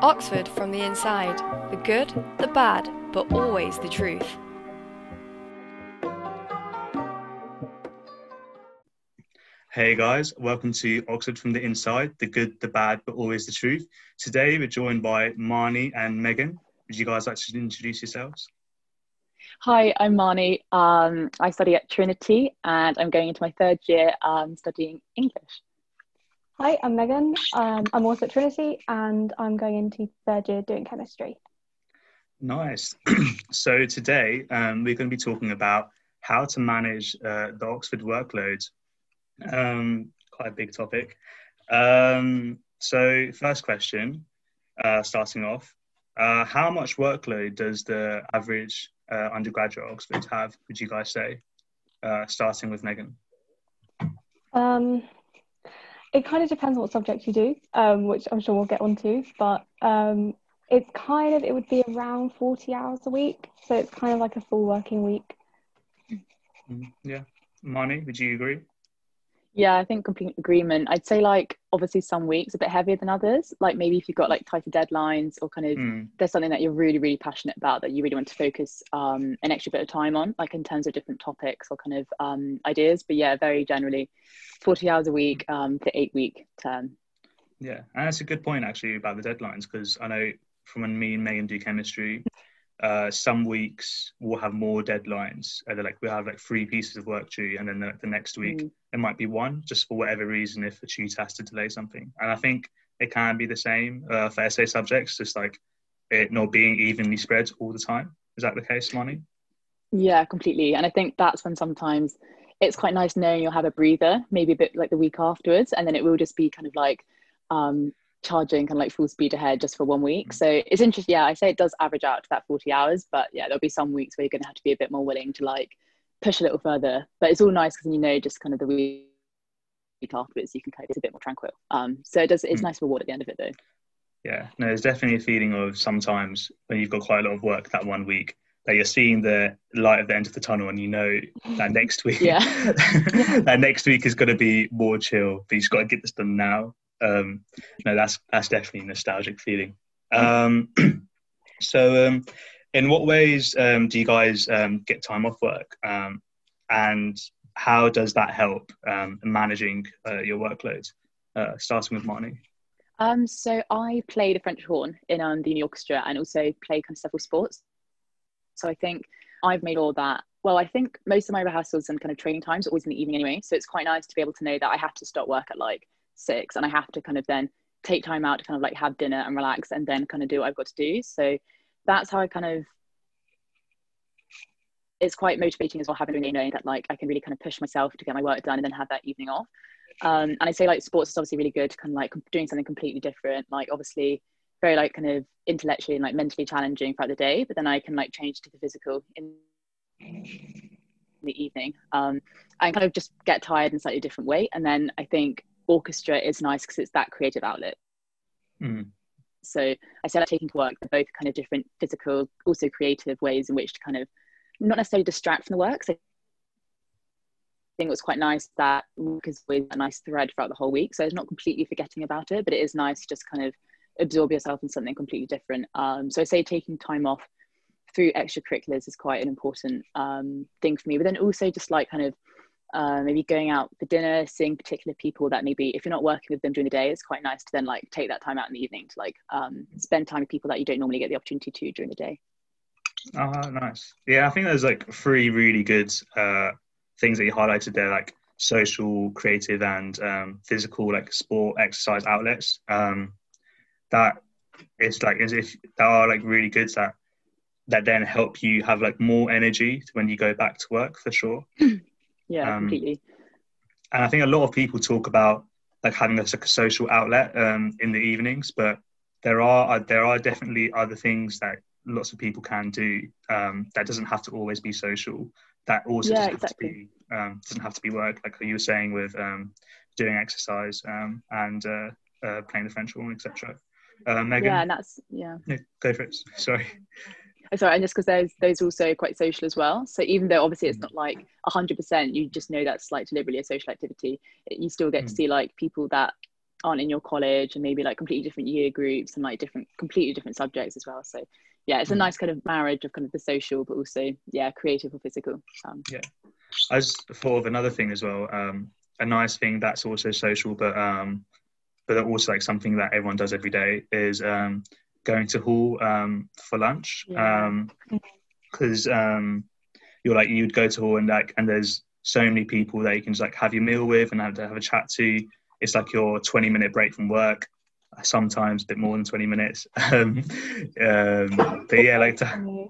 Oxford from the inside. The good, the bad, but always the truth. Hey guys, welcome to Oxford from the Inside, the good, the bad, but always the truth. Today we're joined by Marnie and Megan. Would you guys like to introduce yourselves? Hi, I'm Marnie. Um, I study at Trinity and I'm going into my third year um, studying English. Hi, I'm Megan. Um, I'm also at Trinity and I'm going into third year doing chemistry. Nice. so today um, we're going to be talking about how to manage uh, the Oxford workload. Um, quite a big topic. Um, so first question, uh, starting off, uh, how much workload does the average uh, undergraduate at Oxford have? Would you guys say, uh, starting with Megan? Um, it kind of depends on what subject you do, um, which I'm sure we'll get onto. But um, it's kind of it would be around 40 hours a week, so it's kind of like a full working week. Mm, yeah, Marnie, would you agree? Yeah, I think complete agreement. I'd say like obviously some weeks a bit heavier than others. Like maybe if you've got like tighter deadlines or kind of Mm, there's something that you're really really passionate about that you really want to focus um, an extra bit of time on, like in terms of different topics or kind of um, ideas. But yeah, very generally, forty hours a week um, for eight week term. yeah, and that's a good point actually about the deadlines because I know from when me and Megan do chemistry, uh, some weeks we'll have more deadlines. They're like we'll have like three pieces of work due, and then the, the next week Mm. it might be one, just for whatever reason if a tutor has to delay something. And I think it can be the same uh, for essay subjects, just like it not being evenly spread all the time. Is that the case, Marnie? Yeah, completely. And I think that's when sometimes it's quite nice knowing you'll have a breather, maybe a bit like the week afterwards, and then it will just be kind of like um, charging kind of like full speed ahead just for one week. So it's interesting. Yeah, I say it does average out to that 40 hours, but yeah, there'll be some weeks where you're going to have to be a bit more willing to like push a little further. But it's all nice because you know just kind of the week afterwards you can kind of it's a bit more tranquil. Um, so it does. It's Mm. nice reward at the end of it though. Yeah, no, there's definitely a feeling of sometimes when you've got quite a lot of work that one week that you're seeing the light at the end of the tunnel and you know that next week Yeah. that next week is going to be more chill but you just got to get this done now um no that's that's definitely a nostalgic feeling um so um in what ways um do you guys um get time off work um and how does that help um managing uh, your workload uh starting with Marnie Um, so I play the French horn in um, the orchestra and also play kind of several sports. So I think I've made all that. Well, I think most of my rehearsals and kind of training times are always in the evening anyway. So it's quite nice to be able to know that I have to stop work at like six and I have to kind of then take time out to kind of like have dinner and relax and then kind of do what I've got to do. So that's how I kind of it's quite motivating as well having you knowing that like I can really kind of push myself to get my work done and then have that evening off. Um, and I say like sports is obviously really good, kind of like doing something completely different. Like obviously very like kind of intellectually and like mentally challenging throughout the day, but then I can like change to the physical in the evening um, and kind of just get tired in a slightly different way. And then I think orchestra is nice because it's that creative outlet. Mm, So I like taking to work, they're both kind of different physical, also creative ways in which to kind of not necessarily distract from the work. So I think it was quite nice that work is always a nice thread throughout the whole week. So it's not completely forgetting about it, but it is nice to just kind of absorb yourself in something completely different. Um, so I say taking time off through extracurriculars is quite an important um, thing for me. But then also just like kind of uh, maybe going out for dinner, seeing particular people that maybe if you're not working with them during the day, it's quite nice to then like take that time out in the evening to like um, spend time with people that you don't normally get the opportunity to during the day. Oh, nice. Yeah, I think there's like three really good uh, things that you highlighted there, like social, creative, and um, physical, like sport, exercise outlets. Um, that it's like as if that are like really good that that then help you have like more energy when you go back to work for sure. Yeah, Um, completely. And I think a lot of people talk about like having a, like a social outlet um, in the evenings, but there are uh, there are definitely other things that lots of people can do um, that doesn't have to always be social. That also Yeah, doesn't, exactly. have to be, um, doesn't have to be work, like you were saying with um, doing exercise um, and uh, uh, playing the French horn, etc. Uh, Megan, Yeah, and that's yeah. No, go for it. Sorry. Oh, Sorry, and just because those those also quite social as well. So even though obviously Mm. it's not like hundred percent, you just know that's like deliberately a social activity. You still get to Mm. see like people that aren't in your college and maybe like completely different year groups and like different completely different subjects as well so yeah it's a mm. nice kind of marriage of kind of the social but also yeah creative or physical um, yeah i just thought of another thing as well um, a nice thing that's also social but um, but also like something that everyone does every day is um, going to hall um, for lunch because yeah. um, um, you're like you'd go to hall and like and there's so many people that you can just like have your meal with and have to have a chat to. It's like your 20 minute break from work sometimes a bit more than 20 minutes. Um, um, but yeah like to,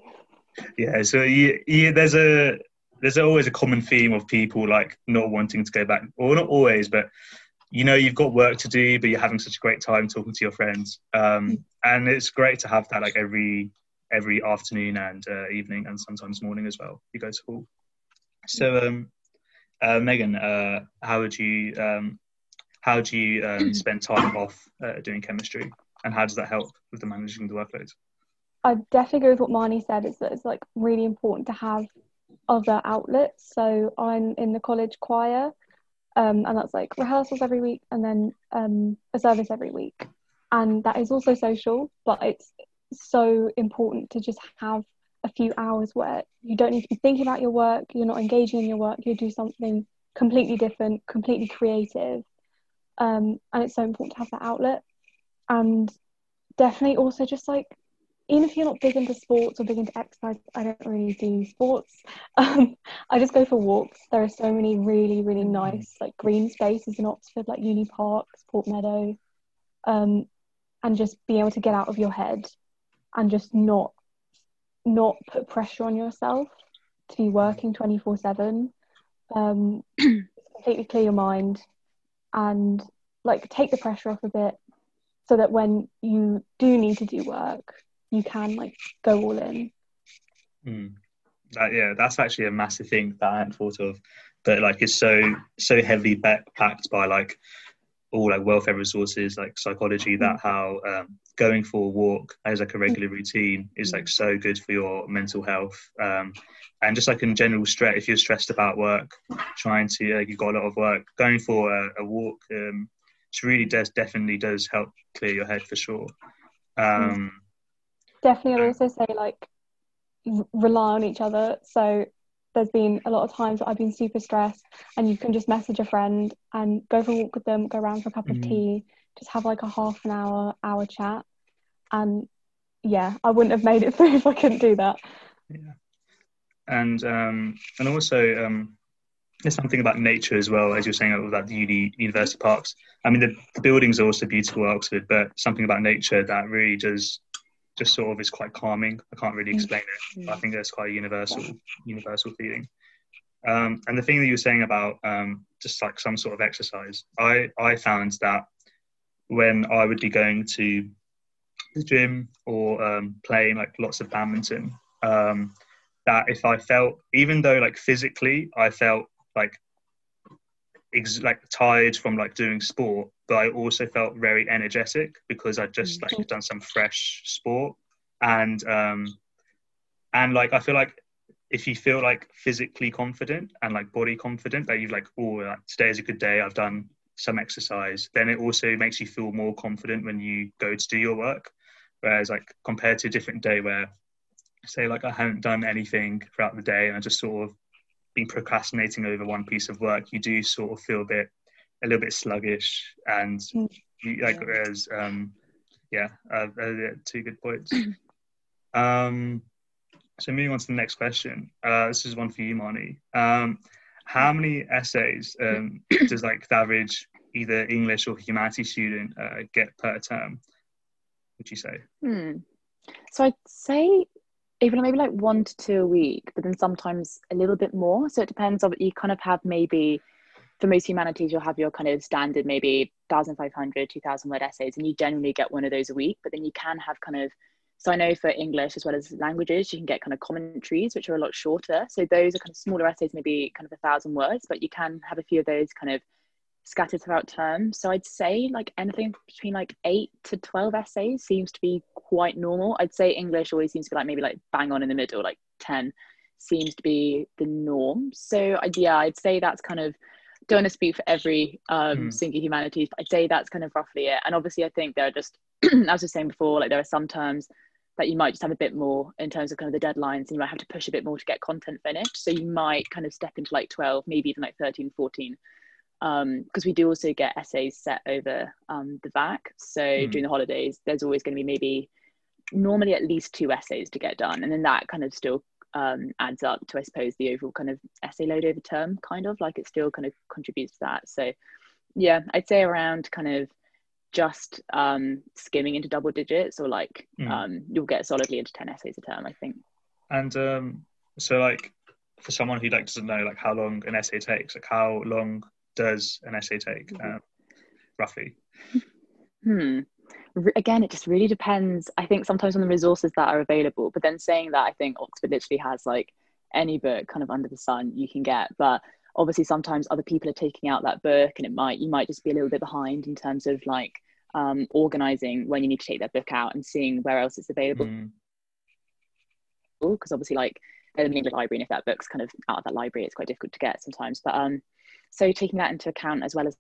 yeah so you, you, there's a there's always a common theme of people like not wanting to go back or not always but you know you've got work to do but you're having such a great time talking to your friends. Um, mm. and it's great to have that like every every afternoon and uh, evening and sometimes morning as well. You go to school. So um, uh, megan uh, how would you um, how do you um, spend time off uh, doing chemistry? And how does that help with the managing the workload i definitely agree with what marnie said. Is that it's like really important to have other outlets. So i'm in the college choir um, and that's like rehearsals every week and then um, a service every week. And that is also social but it's so important to just have a few hours where you don't need to be thinking about your work you're not engaging in your work you do something completely different completely creative. Um, and it's so important to have that outlet. And definitely also just like even if you're not big into sports or big into exercise, I don't really do sports. Um, I just go for walks. There are so many really, really mm-hmm. nice like green spaces in Oxford, like Uni Park, Port Meadow, um, and just be able to get out of your head and just not not put pressure on yourself to be working 24 7 um, completely clear your mind and like take the pressure off a bit so that when you do need to do work you can like go all in. Mm. That, yeah, that's actually a massive thing that I hadn't thought of. But like, it's so so heavily backed by like all like welfare resources, like psychology. That hmm. how um, going for a walk as like a regular routine is like so good for your mental health. Um, and just like in general stress, if you're stressed about work, trying to like you've got a lot of work, going for a, a walk, um, really does definitely does help clear your head for sure. Um, definitely i'd also say like rely on each other so there's been a lot of times that I've been super stressed and you can just message a friend and go for a walk with them, go around for a cup mm. of tea, just have like a half an hour, hour chat. And yeah, I wouldn't have made it through if I couldn't do that. Yeah. And um and also um there's something about nature as well, as you're saying about the uni, university parks. I mean the, the buildings are also beautiful at Oxford, but something about nature that really does just sort of is quite calming. I can't really explain it, but I think that's quite a universal universal feeling. Um, and the thing that you were saying about um, just like some sort of exercise, I I found that when I would be going to the gym or um, playing like lots of badminton, um, that if I felt even though like physically I felt like ex- like tired from like doing sport, but I also felt very energetic because I'd just like done some fresh sport. And um and like I feel like if you feel like physically confident and like body confident that you've like oh like, today is a good day I've done some exercise then it also makes you feel more confident when you go to do your work. Whereas like compared to a different day where say like I haven't done anything throughout the day and I just sort of been procrastinating over one piece of work, you do sort of feel a bit, a little bit sluggish, and mm. you, like whereas, um, yeah, uh, uh, two good points. Um, so moving on to the next question. Uh, this is one for you, Marnie. Um, how many essays um, does like the average either English or humanities student uh, get per term? Would you say? Hmm. So I'd say even maybe like one to two a week, but then sometimes a little bit more. So it depends on you kind of have maybe for most humanities, you'll have your kind of standard maybe 1,500, 2,000 word essays, and you generally get one of those a week. But then you can have kind of, so I know for English as well as languages, you can get kind of commentaries, which are a lot shorter. So those are kind of smaller essays, maybe kind of a thousand words, but you can have a few of those kind of scattered throughout terms. So I'd say like anything between like eight to 12 essays seems to be quite normal. I'd say English always seems to be like maybe like bang on in the middle, like 10 seems to be the norm. So yeah, I'd say that's kind of don't want to speak for every um, Mm. single humanities, but I'd say that's kind of roughly it. And obviously, I think there are just, as I was saying before, like there are some terms that you might just have a bit more in terms of kind of the deadlines, and you might have to push a bit more to get content finished. So you might kind of step into like 12, maybe even like 13, 14. Um, because we do also get essays set over um, the VAC. So Mm. during the holidays, there's always going to be maybe normally at least two essays to get done, and then that kind of still um, adds up to, I suppose, the overall kind of essay load over term, kind of like it still kind of contributes to that. So, yeah, I'd say around kind of just um, skimming into double digits, or like Mm. um, you'll get solidly into 10 essays a term, I think. And um, so, like, for someone who like doesn't know like how long an essay takes, like how long does an essay take, Mhm. um, roughly? Hmm. Again, it just really depends. I think sometimes on the resources that are available. But then saying that, I think Oxford literally has like any book kind of under the sun you can get. But obviously, sometimes other people are taking out that book, and it might you might just be a little bit behind in terms of like um, organizing when you need to take that book out and seeing where else it's available. Mm, Because obviously, like in the English library, and if that book's kind of out of that library, it's quite difficult to get sometimes. But um, so taking that into account as well as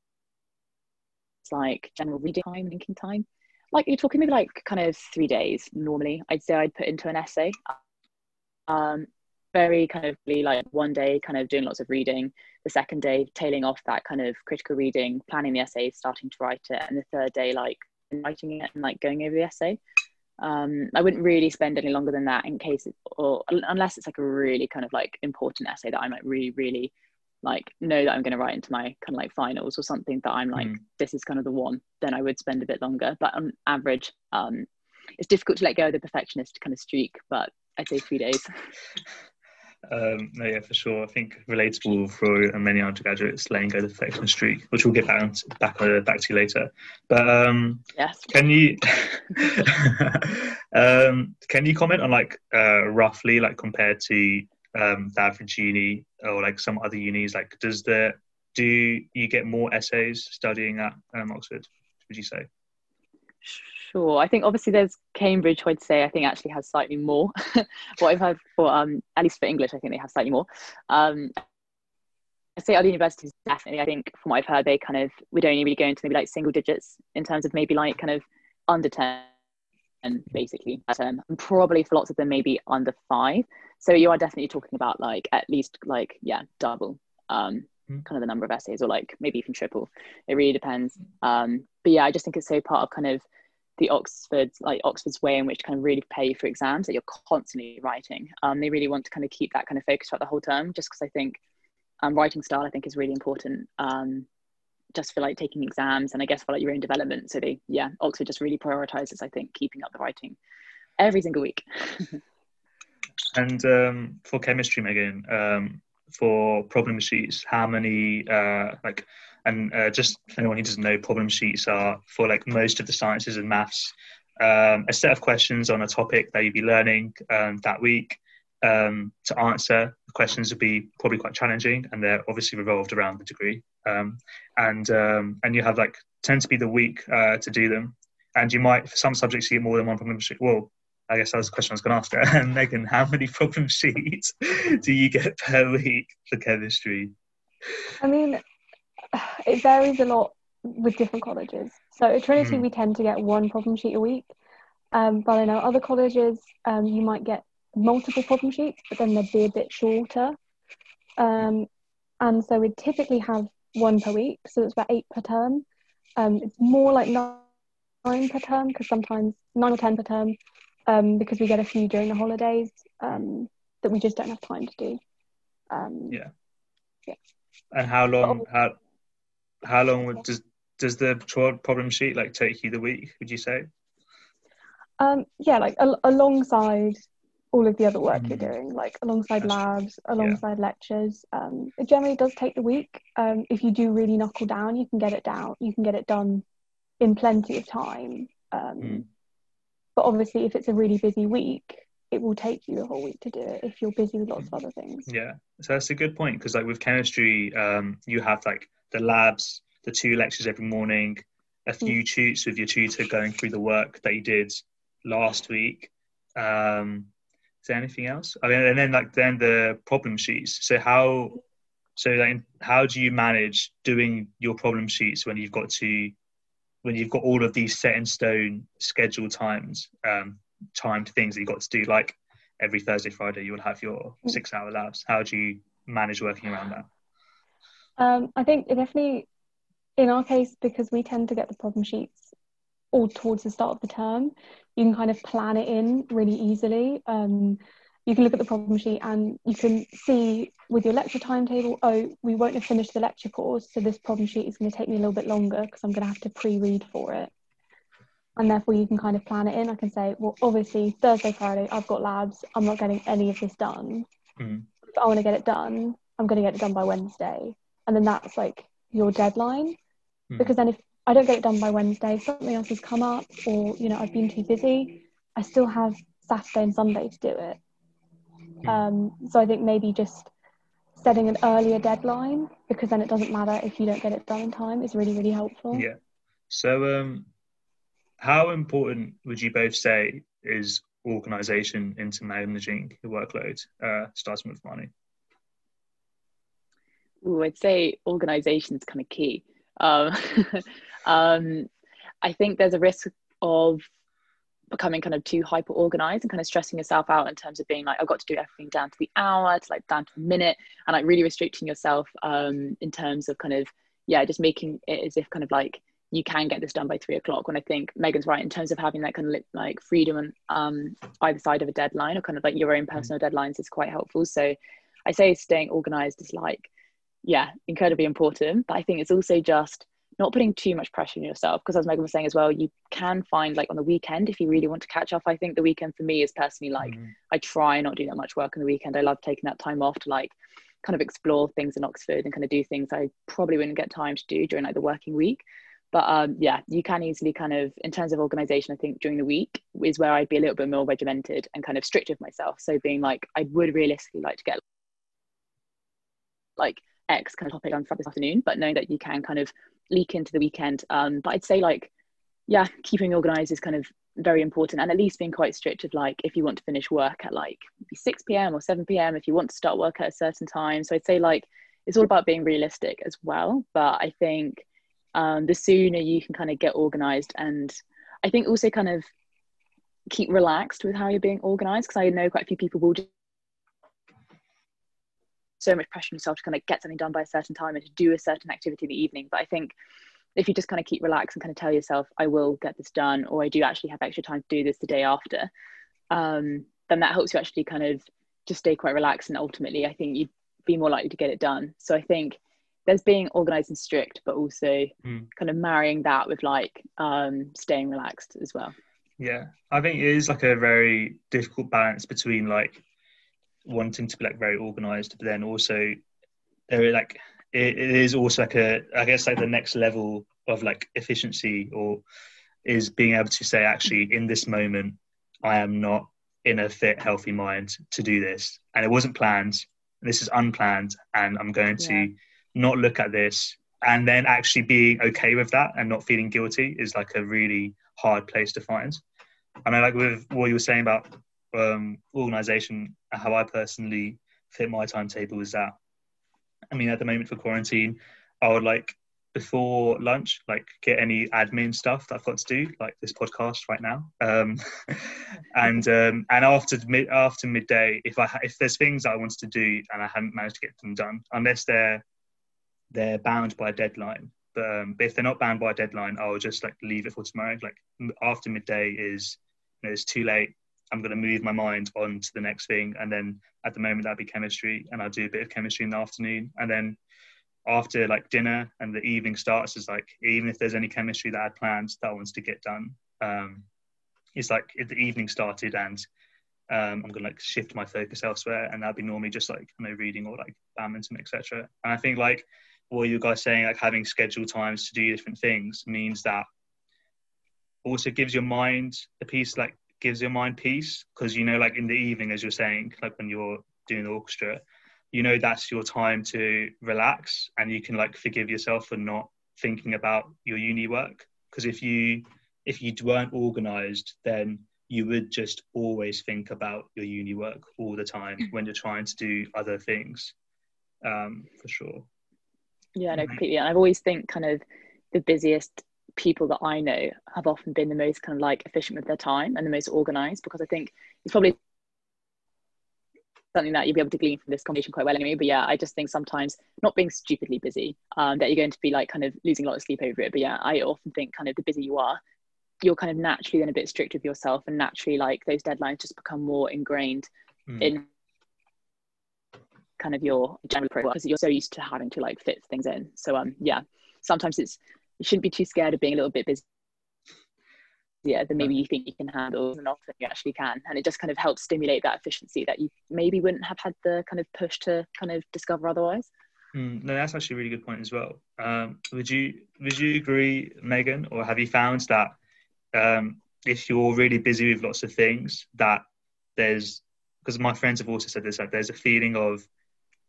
like general reading time, linking time. Like you're talking maybe like kind of three days normally. I'd say I'd put into an essay. Um, very kind of like one day kind of doing lots of reading, the second day tailing off that kind of critical reading, planning the essay, starting to write it, and the third day like writing it and like going over the essay. Um, I wouldn't really spend any longer than that in case, it, or unless it's like a really kind of like important essay that I might really, really like know that I'm going to write into my kind of like finals or something that I'm like, Mm. this is kind of the one, then I would spend a bit longer. But on average, um, it's difficult to let go of the perfectionist kind of streak, but I'd say three days. Um, no, yeah, for sure. I think relatable for many undergraduates letting go of the perfection streak, which we'll get back to, back, uh, back to later. But um, Yes. can you um, can you comment on like uh, roughly like compared to um, the average uni or like some other unis? Like, does the do you get more essays studying at um, Oxford? Would you say? Sure. I think obviously there's Cambridge, I'd say I think actually has slightly more. what I've heard for, um, at least for English, I think they have slightly more. Um, I say other universities definitely. I think from what I've heard, they kind of would only really go into maybe like single digits in terms of maybe like kind of under ten, basically. Um, and probably for lots of them, maybe under five. So you are definitely talking about like at least like yeah double um, Mm. kind of the number of essays or like maybe even triple. It really depends. Um, but yeah, I just think it's so part of kind of the Oxford, like Oxford's way in which kind of really pay for exams that you're constantly writing. Um, they really want to kind of keep that kind of focus throughout the whole term, just because I think um, writing style I think is really important. Just for like taking exams and I guess for like your own development. So they, yeah, Oxford just really prioritizes, I think, keeping up the writing every single week. And um, for chemistry, Megan, um, for problem sheets, how many uh, like and uh, just for anyone who doesn't know, problem sheets are for like most of the sciences and maths, um, a set of questions on a topic that you'd be learning um, that week. Um, to answer the questions would be probably quite challenging, and they're obviously revolved around the degree. Um, and um, and you have like tend to be the week uh, to do them, and you might for some subjects you get more than one problem sheet. Well, I guess that was the question I was going to ask her. And Megan, how many problem sheets do you get per week for chemistry? I mean, it varies a lot with different colleges. So at Trinity, Mhm. we tend to get one problem sheet a week. Um, but I know other colleges, um, you might get multiple problem sheets, but then they'd be a bit shorter. Um, and so we'd typically have one per week, so it's about eight per term. Um, it's more like nine, per term because sometimes nine or ten per term um, because we get a few during the holidays um, that we just don't have time to do. Um, Yeah. And how long how how long would, does does the problem sheet like take you the week? Would you say? Um, yeah, like al- alongside all of the other work you're Mhm. doing, like alongside labs, alongside lectures. Um, it generally does take the week. Um, if you do really knuckle down, you can get it down. You can get it done in plenty of time. Um, Mm. But obviously, if it's a really busy week, it will take you the whole week to do it. If you're busy with lots of other things. Yeah, so that's a good point because like with chemistry, um, you have like the labs, the two lectures every morning, a few tutes with your tutor going through the work that you did last week. Um, there anything else? I mean, and then like then the problem sheets. So how So like how do you manage doing your problem sheets when you've got to, when you've got all of these set in stone scheduled times, um, timed things that you've got to do? Like every Thursday, Friday, you will have your Mm. six hour labs. How do you manage working around that? Um, I think it definitely, in our case, because we tend to get the problem sheets all towards the start of the term, you can kind of plan it in really easily. Um, you can look at the problem sheet and you can see with your lecture timetable, oh, we won't have finished the lecture course, so this problem sheet is going to take me a little bit longer because I'm going to have to pre-read for it. And therefore, you can kind of plan it in. I can say, well, obviously, Thursday, Friday, I've got labs. I'm not getting any of this done. Mm. If I want to get it done, I'm going to get it done by Wednesday. And then that's like your deadline. Mm. Because then if I don't get it done by Wednesday, something else has come up, or, you know, I've been too busy, I still have Saturday and Sunday to do it. Mm. Um, so I think maybe just setting an earlier deadline because then it doesn't matter if you don't get it done in time is really, really helpful. Yeah. So, um, how important would you both say is organization into managing the workload, uh, starting with Marnie? Ooh, I'd say organization is kind of key. Um, um, I think there's a risk of becoming kind of too hyper organized and kind of stressing yourself out in terms of being like, I've got to do everything down to the hour, to like down to the minute, and like really restricting yourself um, in terms of kind of, yeah, just making it as if kind of like you can get this done by three o'clock. When I think Megan's right in terms of having that kind of like freedom and um, either side of a deadline or kind of like your own personal deadlines is quite helpful. So I say staying organized is like, yeah, incredibly important. But I think it's also just not putting too much pressure on yourself because as Megan was saying as well, you can find like on the weekend if you really want to catch up. I think the weekend for me is personally like Mm. I try not to do that much work on the weekend. I love taking that time off to like kind of explore things in Oxford and kind of do things I probably wouldn't get time to do during like the working week. But um, yeah, you can easily kind of, in terms of organization, I think during the week is where I'd be a little bit more regimented and kind of strict with myself. So being like, I would realistically like to get like X kind of topic on this afternoon, but knowing that you can kind of leak into the weekend. Um, but I'd say like, yeah, keeping organized is kind of very important and at least being quite strict of like if you want to finish work at like 6 p.m. or 7 p.m. if you want to start work at a certain time. So I'd say like it's all about being realistic as well. But I think um, the sooner you can kind of get organized and I think also kind of keep relaxed with how you're being organized because I know quite a few people will just so much pressure on yourself to kind of get something done by a certain time and to do a certain activity in the evening. But I think if you just kind of keep relaxed and kind of tell yourself, I will get this done, or I do actually have extra time to do this the day after, um, then that helps you actually kind of just stay quite relaxed. And ultimately, I think you'd be more likely to get it done. So I think there's being organized and strict, but also Mm. kind of marrying that with like um, staying relaxed as well. Yeah, I think it is like a very difficult balance between like wanting to be like very organized, but then also there like it, it is also like a I guess like the next level of like efficiency or is being able to say actually in this moment I am not in a fit healthy mind to do this and it wasn't planned this is unplanned and I'm going to Yeah. not look at this and then actually being okay with that and not feeling guilty is like a really hard place to find. I know, like with what you were saying about um, organization, how I personally fit my timetable is that. I mean, at the moment for quarantine, I would like before lunch, like get any admin stuff that I've got to do, like this podcast right now, um, and um, and after mid after midday, if I ha- if there's things I wanted to do and I hadn't managed to get them done, unless they're they're bound by a deadline. But, um, but if they're not bound by a deadline, I'll just like leave it for tomorrow. Like after midday is, you know, it's too late. I'm going to move my mind on to the next thing. And then at the moment, that'd be chemistry. And I'll do a bit of chemistry in the afternoon. And then after like dinner and the evening starts, is like, even if there's any chemistry that I planned that I wanted to get done, um, it's like if the evening started and um, I'm gonna like shift my focus elsewhere, and that'd be normally just like you know reading or like badminton, etc. And I think like what you guys saying, like having scheduled times to do different things, means that also gives your mind a piece, like gives your mind peace, because you know, like in the evening, as you're saying, like when you're doing the orchestra, you know that's your time to relax, and you can like forgive yourself for not thinking about your uni work. Because if you if you weren't organized, then you would just always think about your uni work all the time when you're trying to do other things. um, for sure. Yeah, no, completely. And I've always think kind of the busiest people that I know have often been the most kind of like efficient with their time and the most organized because I think it's probably something that you'll be able to glean from this conversation quite well anyway. But yeah, I just think sometimes not being stupidly busy, um, that you're going to be like kind of losing a lot of sleep over it. But yeah, I often think kind of the busier you are, you're kind of naturally then a bit strict with yourself and naturally like those deadlines just become more ingrained mm. in kind of your general because you're so used to having to like fit things in. So um yeah, sometimes it's you shouldn't be too scared of being a little bit busy. Yeah than maybe you think you can handle and often you actually can. And it just kind of helps stimulate that efficiency that you maybe wouldn't have had the kind of push to kind of discover otherwise. Mm, no that's actually a really good point as well. Um, would you would you agree megan or have you found that um, if you're really busy with lots of things that there's because my friends have also said this that there's a feeling of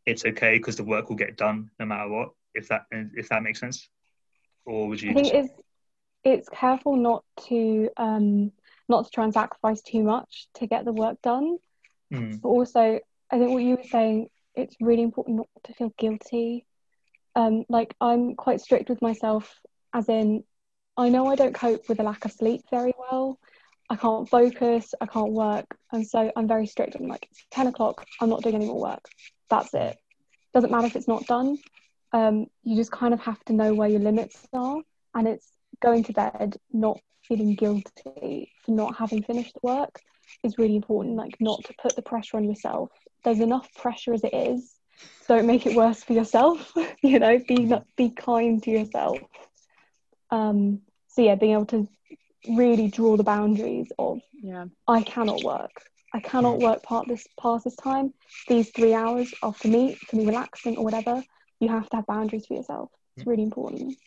it's okay because the work will get done no matter what if that if that makes sense or would you I think it's it's careful not to um not to try and sacrifice too much to get the work done. Mm. but also I think what you were saying it's really important not to feel guilty. Um like I'm quite strict with myself as in I know I don't cope with a lack of sleep very well. I can't focus I can't work and so I'm very strict I'm like it's 10 o'clock I'm not doing any more work. That's it. Doesn't matter if it's not done um, you just kind of have to know where your limits are. And it's going to bed not feeling guilty for not having finished the work is really important like not to put the pressure on yourself. There's enough pressure as it is don't make it worse for yourself you know be be kind to yourself. Um so yeah being able to really draw the boundaries of yeah. I cannot work. I cannot work part this past this time. These three hours are for me for me relaxing or whatever you have to have boundaries for yourself. It's really important.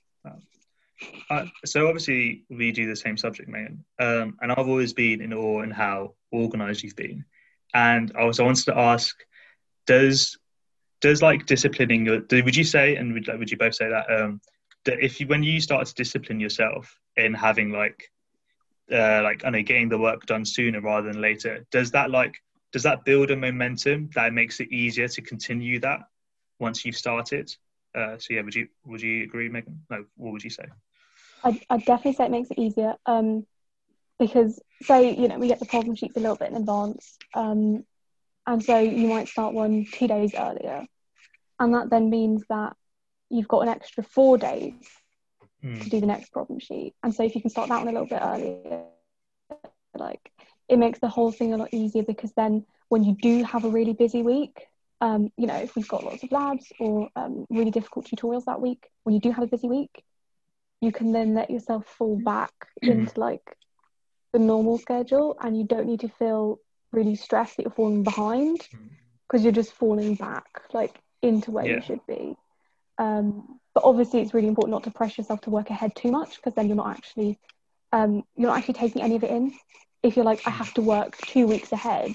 Uh, so obviously we do the same subject, Megan, um, and I've always been in awe in how organised you've been. And I also wanted to ask, does does like disciplining your would you say and would, like, would you both say that um, that if you when you start to discipline yourself in having like uh, like I know getting the work done sooner rather than later, does that like does that build a momentum that makes it easier to continue that once you've started. Uh, so yeah, would you would you agree, Megan? No, what would you say? I'd, I'd definitely say it makes it easier um, because say you know we get the problem sheets a little bit in advance, um, and so you might start one two days earlier, and that then means that you've got an extra four days mm. to do the next problem sheet, and so if you can start that one a little bit earlier, like it makes the whole thing a lot easier because then when you do have a really busy week um, you know, if we've got lots of labs or um, really difficult tutorials that week, when you do have a busy week, you can then let yourself fall back into like the normal schedule and you don't need to feel really stressed that you're falling behind because mm. you're just falling back like into where yeah. you should be. Um, but obviously, it's really important not to pressure yourself to work ahead too much because then you're not actually um, you're not actually taking any of it in. If you're like, I have to work two weeks ahead,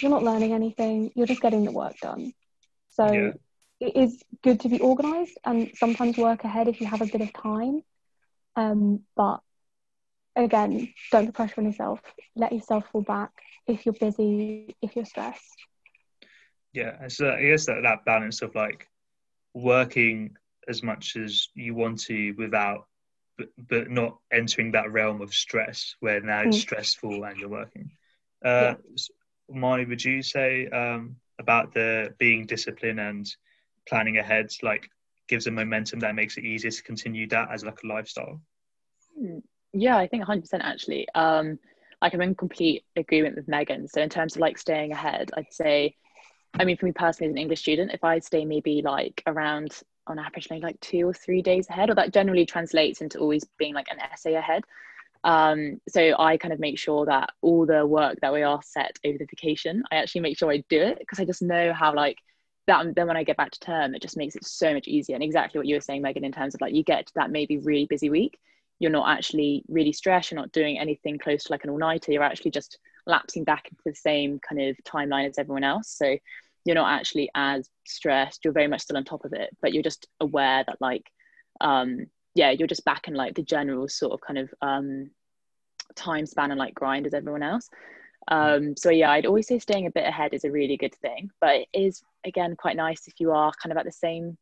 you're not learning anything you're just getting the work done so yeah. it is good to be organized and sometimes work ahead if you have a bit of time um, but again don't put pressure on yourself let yourself fall back if you're busy if you're stressed yeah so i guess that, that balance of like working as much as you want to without but, but not entering that realm of stress where now it's mm. stressful and you're working uh, yeah. Marnie, would you say um, about the being disciplined and planning ahead, like gives a momentum that makes it easier to continue that as like a lifestyle? Hmm. Yeah, I think 100% actually. Um, like I'm in complete agreement with Megan. So in terms of like staying ahead, I'd say, I mean, for me personally as an English student, if I stay maybe like around on average maybe like two or three days ahead, or that generally translates into always being like an essay ahead. Um, so I kind of make sure that all the work that we are set over the vacation, I actually make sure I do it because I just know how like that then when I get back to term, it just makes it so much easier. And exactly what you were saying, Megan, in terms of like you get that maybe really busy week, you're not actually really stressed, you're not doing anything close to like an all-nighter, you're actually just lapsing back into the same kind of timeline as everyone else. So you're not actually as stressed, you're very much still on top of it, but you're just aware that like um yeah, you're just back in like the general sort of kind of um, time span and like grind as everyone else. Um, so yeah, I'd always say staying a bit ahead is a really good thing, but it is again quite nice if you are kind of at the same,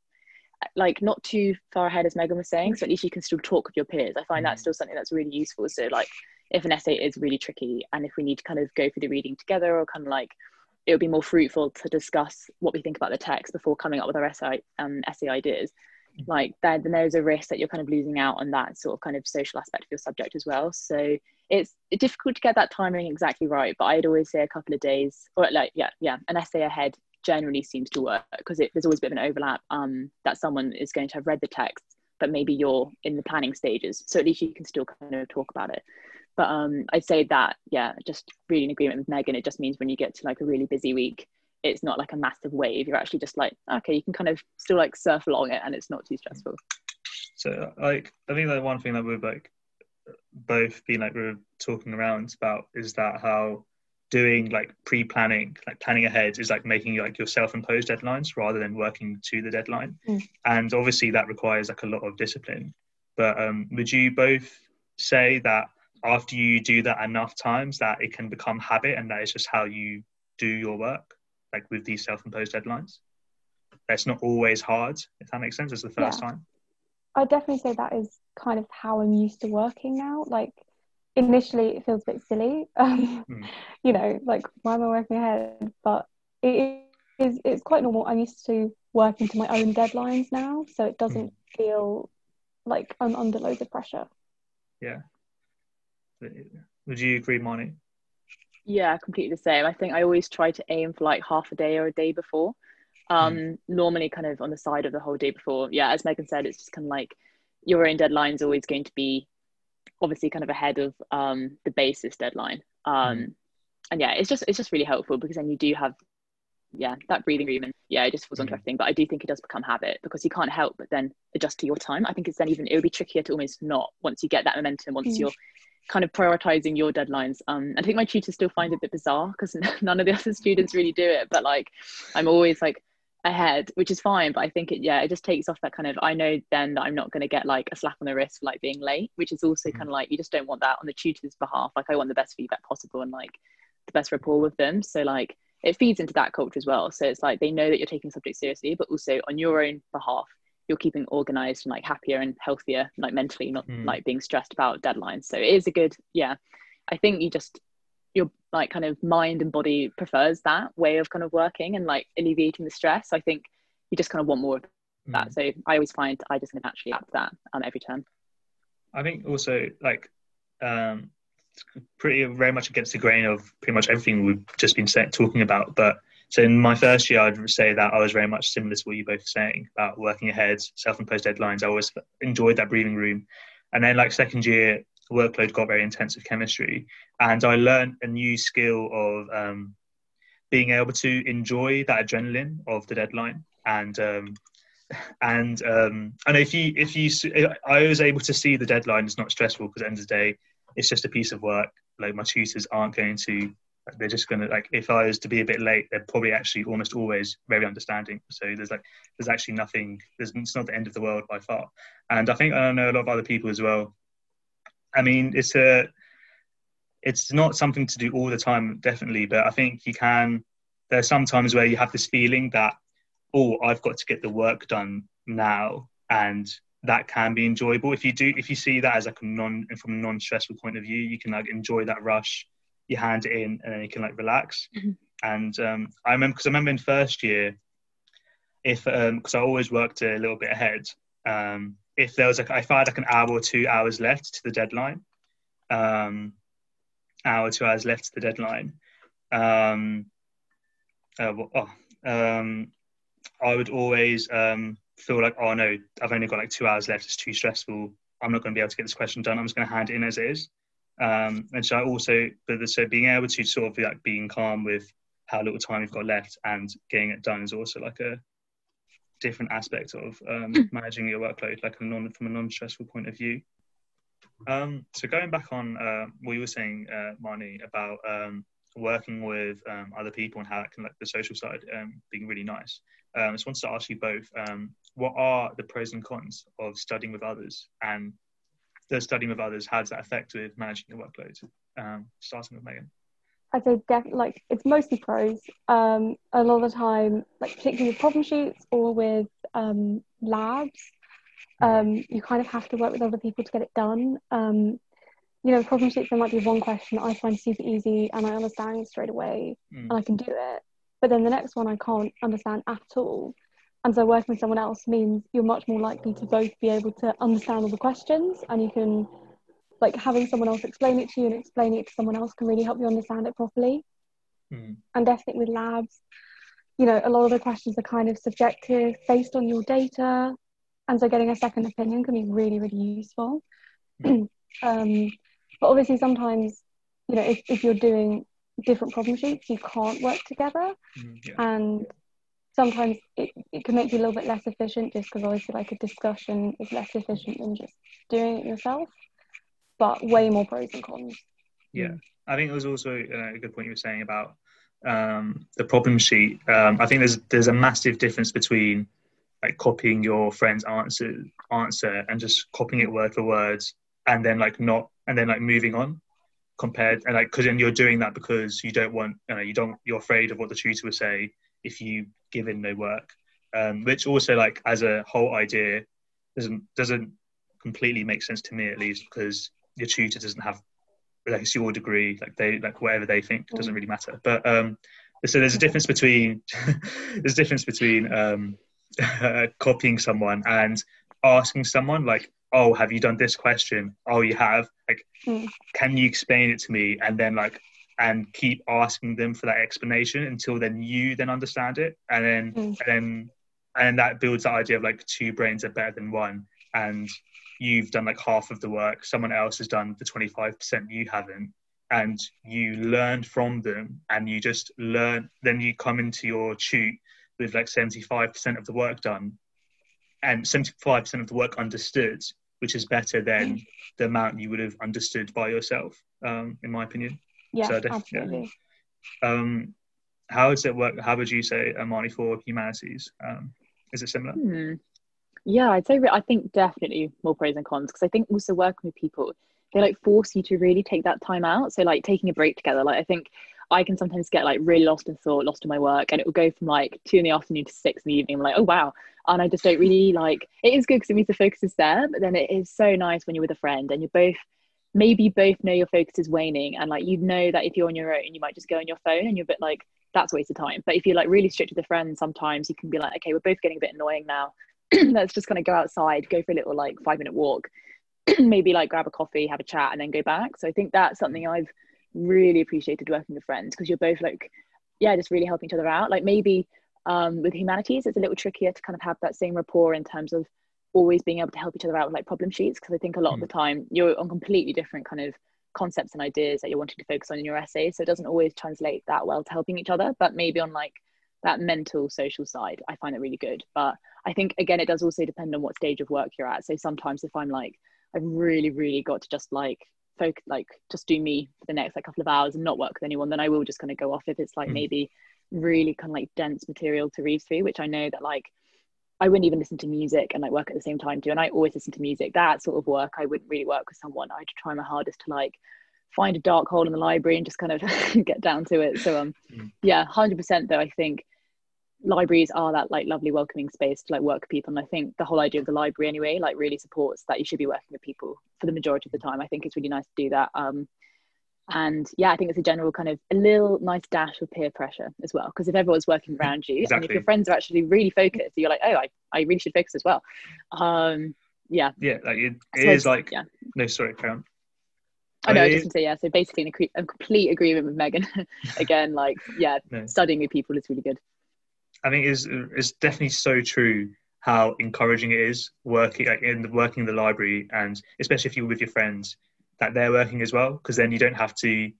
like not too far ahead as Megan was saying. So at least you can still talk with your peers. I find that's mm. still something that's really useful. So like if an essay is really tricky and if we need to kind of go through the reading together or kind of like it would be more fruitful to discuss what we think about the text before coming up with our essay um, essay ideas like then, there's a risk that you're kind of losing out on that sort of kind of social aspect of your subject as well so it's difficult to get that timing exactly right but i'd always say a couple of days or like yeah yeah an essay ahead generally seems to work because there's always a bit of an overlap um, that someone is going to have read the text but maybe you're in the planning stages so at least you can still kind of talk about it but um, I'd say that, yeah, just really in agreement with Megan. It just means when you get to like a really busy week, it's not like a massive wave. You're actually just like, okay, you can kind of still like surf along it and it's not too stressful. So like, I think that one thing that we've like both been like we are talking around about is that how doing like pre-planning like planning ahead is like making like your self-imposed deadlines rather than working to the deadline mm. and obviously that requires like a lot of discipline but um would you both say that after you do that enough times that it can become habit and that is just how you do your work like with these self-imposed deadlines. That's not always hard if that makes sense. As the first yeah. time. I definitely say that is kind of how i'm used to working now. Like initially it feels a bit silly. Um, mm. you know like why am i working ahead? But it is it's quite normal. I'm used to working to my own deadlines now so it doesn't mm. feel like i'm under loads of pressure. Yeah. Would you agree, Marnie? Yeah, completely the same. I think I always try to aim for like half a day or a day before. Um, mm. Normally, kind of on the side of the whole day before. Yeah, as Megan said, it's just kind of like your own deadline is always going to be obviously kind of ahead of um, the basis deadline. Um, mm. And yeah, it's just it's just really helpful because then you do have yeah that breathing room and yeah it just falls onto mm. everything but i do think it does become habit because you can't help but then adjust to your time i think it's then even it would be trickier to almost not once you get that momentum once you're kind of prioritizing your deadlines. Um, I think my tutors still find it a bit bizarre because none of the other students really do it. But like, I'm always like ahead, which is fine. But I think it, yeah, it just takes off that kind of. I know then that I'm not going to get like a slap on the wrist for like being late, which is also mm. kind of like you just don't want that on the tutor's behalf. Like, I want the best feedback possible and like the best rapport with them. So like, it feeds into that culture as well. So it's like they know that you're taking the subject seriously, but also on your own behalf, you're keeping organized and like happier and healthier like mentally not mm. like being stressed about deadlines. So it is a good yeah. I think you just your like kind of mind and body prefers that way of kind of working and like alleviating the stress. I think you just kind of want more of that. Mm. so i always find i just can actually adapt that um, every term. I think also like um pretty very much against the grain of pretty much everything we've just been talking about but so in my first year, I'd say that I was very much similar to what you both were saying about working ahead, self-imposed deadlines. I always enjoyed that breathing room. And then like second year, workload got very intense with chemistry, and I learned a new skill of um, being able to enjoy that adrenaline of the deadline. And um, and um, and if you if you I was able to see the deadline is not stressful because at the end of the day, it's just a piece of work. Like my tutors aren't going to they're just to like if i was to be a bit late they're probably actually almost always very understanding. So there's like there's actually nothing there's it's not the end of the world by far. And i think i know a lot of other people as well. I mean it's a it's not something to do all the time definitely but i think you can there's some times where you have this feeling that oh i've got to get the work done now and that can be enjoyable. If you do if you see that as like a non from a non-stressful point of view you can like enjoy that rush you hand it in and then you can like relax. Mm-hmm. And um, I remember because I remember in first year, if because um, I always worked a little bit ahead. Um, if there was like if I had like an hour or two hours left to the deadline, um, hour two hours left to the deadline, um, uh, oh, um, I would always um, feel like oh no, I've only got like two hours left. It's too stressful. I'm not going to be able to get this question done. I'm just going to hand it in as it is. Um, and so I also, but so being able to sort of like being calm with how little time you've got left and getting it done is also like a different aspect of um, hmm. managing your workload, like a non from a non-stressful point of view. Um, so going back on uh, what you were saying, uh, Marnie, about um, working with um, other people and how that can like the social side um, being really nice. Um, I just wanted to ask you both, um, what are the pros and cons of studying with others and the studying with others, has that effect with managing your workload? Um, starting with Megan. I'd say def- like it's mostly pros. Um, a lot of the time, like particularly with problem sheets or with um, labs, um, you kind of have to work with other people to get it done. Um, you know, problem sheets there might be one question that I find super easy and I understand straight away Mm. and I can do it, but then the next one I can't understand at all. And so working with someone else means you're much more likely to both be able to understand all the questions and you can like having someone else explain it to you and explaining it to someone else can really help you understand it properly. Mm. And definitely with labs, you know, a lot of the questions are kind of subjective based on your data. And so getting a second opinion can be really, really useful. um, but obviously sometimes, you know, if, if you're doing different problem sheets, you can't work together Mm. Yeah. and sometimes it, it can make you a little bit less efficient just because obviously like a discussion is less efficient than just doing it yourself but way more pros and cons Yeah, I think it was also uh, a good point you were saying about um, the problem sheet. Um, I think there's there's a massive difference between like copying your friend's answer answer and just copying it word for word, and then like not and then like moving on. Compared and like because then you're doing that because you don't want you know you don't you're afraid of what the tutor will say if you give in no work, um, which also like as a whole idea doesn't doesn't completely make sense to me at least because your tutor doesn't have like it's your degree like they like whatever they think doesn't really matter. But um so there's a difference between there's a difference between um copying someone and asking someone like oh have you done this question? Oh you have. Like Mm. can you explain it to me? And then like and keep asking them for that explanation until then you then understand it. And then Mm. and then and that builds that idea of like two brains are better than one. And you've done like half of the work. Someone else has done the 25% you haven't. And you learn from them and you just learn then you come into your tute with like 75% of the work done and 75% of the work understood which is better than the amount you would have understood by yourself um, in my opinion yeah So yeah. absolutely um, how does it work how would you say Marnie for humanities um, is it similar Hmm. Yeah, I'd say re- I think definitely more pros and cons because I think also working with people, they like force you to really take that time out. So like taking a break together, like I think I can sometimes get like really lost in thought, lost in my work, and it will go from like two in the afternoon to six in the evening. I'm like, oh wow, and I just don't really like. It is good because it means the focus is there, but then it is so nice when you're with a friend and you're both maybe you both know your focus is waning and like you know that if you're on your own you might just go on your phone and you're a bit like that's a waste of time. But if you're like really strict with a friend sometimes you can be like okay we're both getting a bit annoying now. Let's just kind of go outside go for a little like five minute walk. Maybe like grab a coffee have a chat and then go back. So i think that's something i've really appreciated working with friends because you're both like yeah just really helping each other out. Like maybe um, with humanities it's a little trickier to kind of have that same rapport in terms of always being able to help each other out with like problem sheets because i think a lot of the time you're on completely different kind of concepts and ideas that you're wanting to focus on in your essay so it doesn't always translate that well to helping each other but maybe on like that mental social side i find it really good. But i think again it does also depend on what stage of work you're at. So sometimes if i'm like i've really really got to just like focus like just do me for the next like couple of hours and not work with anyone then i will just kind of go off if it's like Mm. maybe really kind of like dense material to read through which i know that like I wouldn't even listen to music and like work at the same time too. And I always listen to music. That sort of work, I wouldn't really work with someone. I'd try my hardest to like find a dark hole in the library and just kind of get down to it. So um, Mm. yeah, hundred percent. Though I think libraries are that like lovely welcoming space to like work with people, and I think the whole idea of the library anyway like really supports that you should be working with people for the majority of the time. I think it's really nice to do that. Um, and yeah, I think it's a general kind of a little nice dash of peer pressure as well. Because if everyone's working around you, and if your friends are actually really focused, you're like, oh, I, I really should focus as well. Um, yeah, yeah like it, it is like yeah. no sorry on I know. Oh, I just want to say yeah. So basically, in a, cre- a complete agreement with Megan. Again, like yeah, No. studying with people is really good. I think it's it's definitely so true how encouraging it is working like in the working in the library and especially if you're with your friends that they're working as well because then you don't have to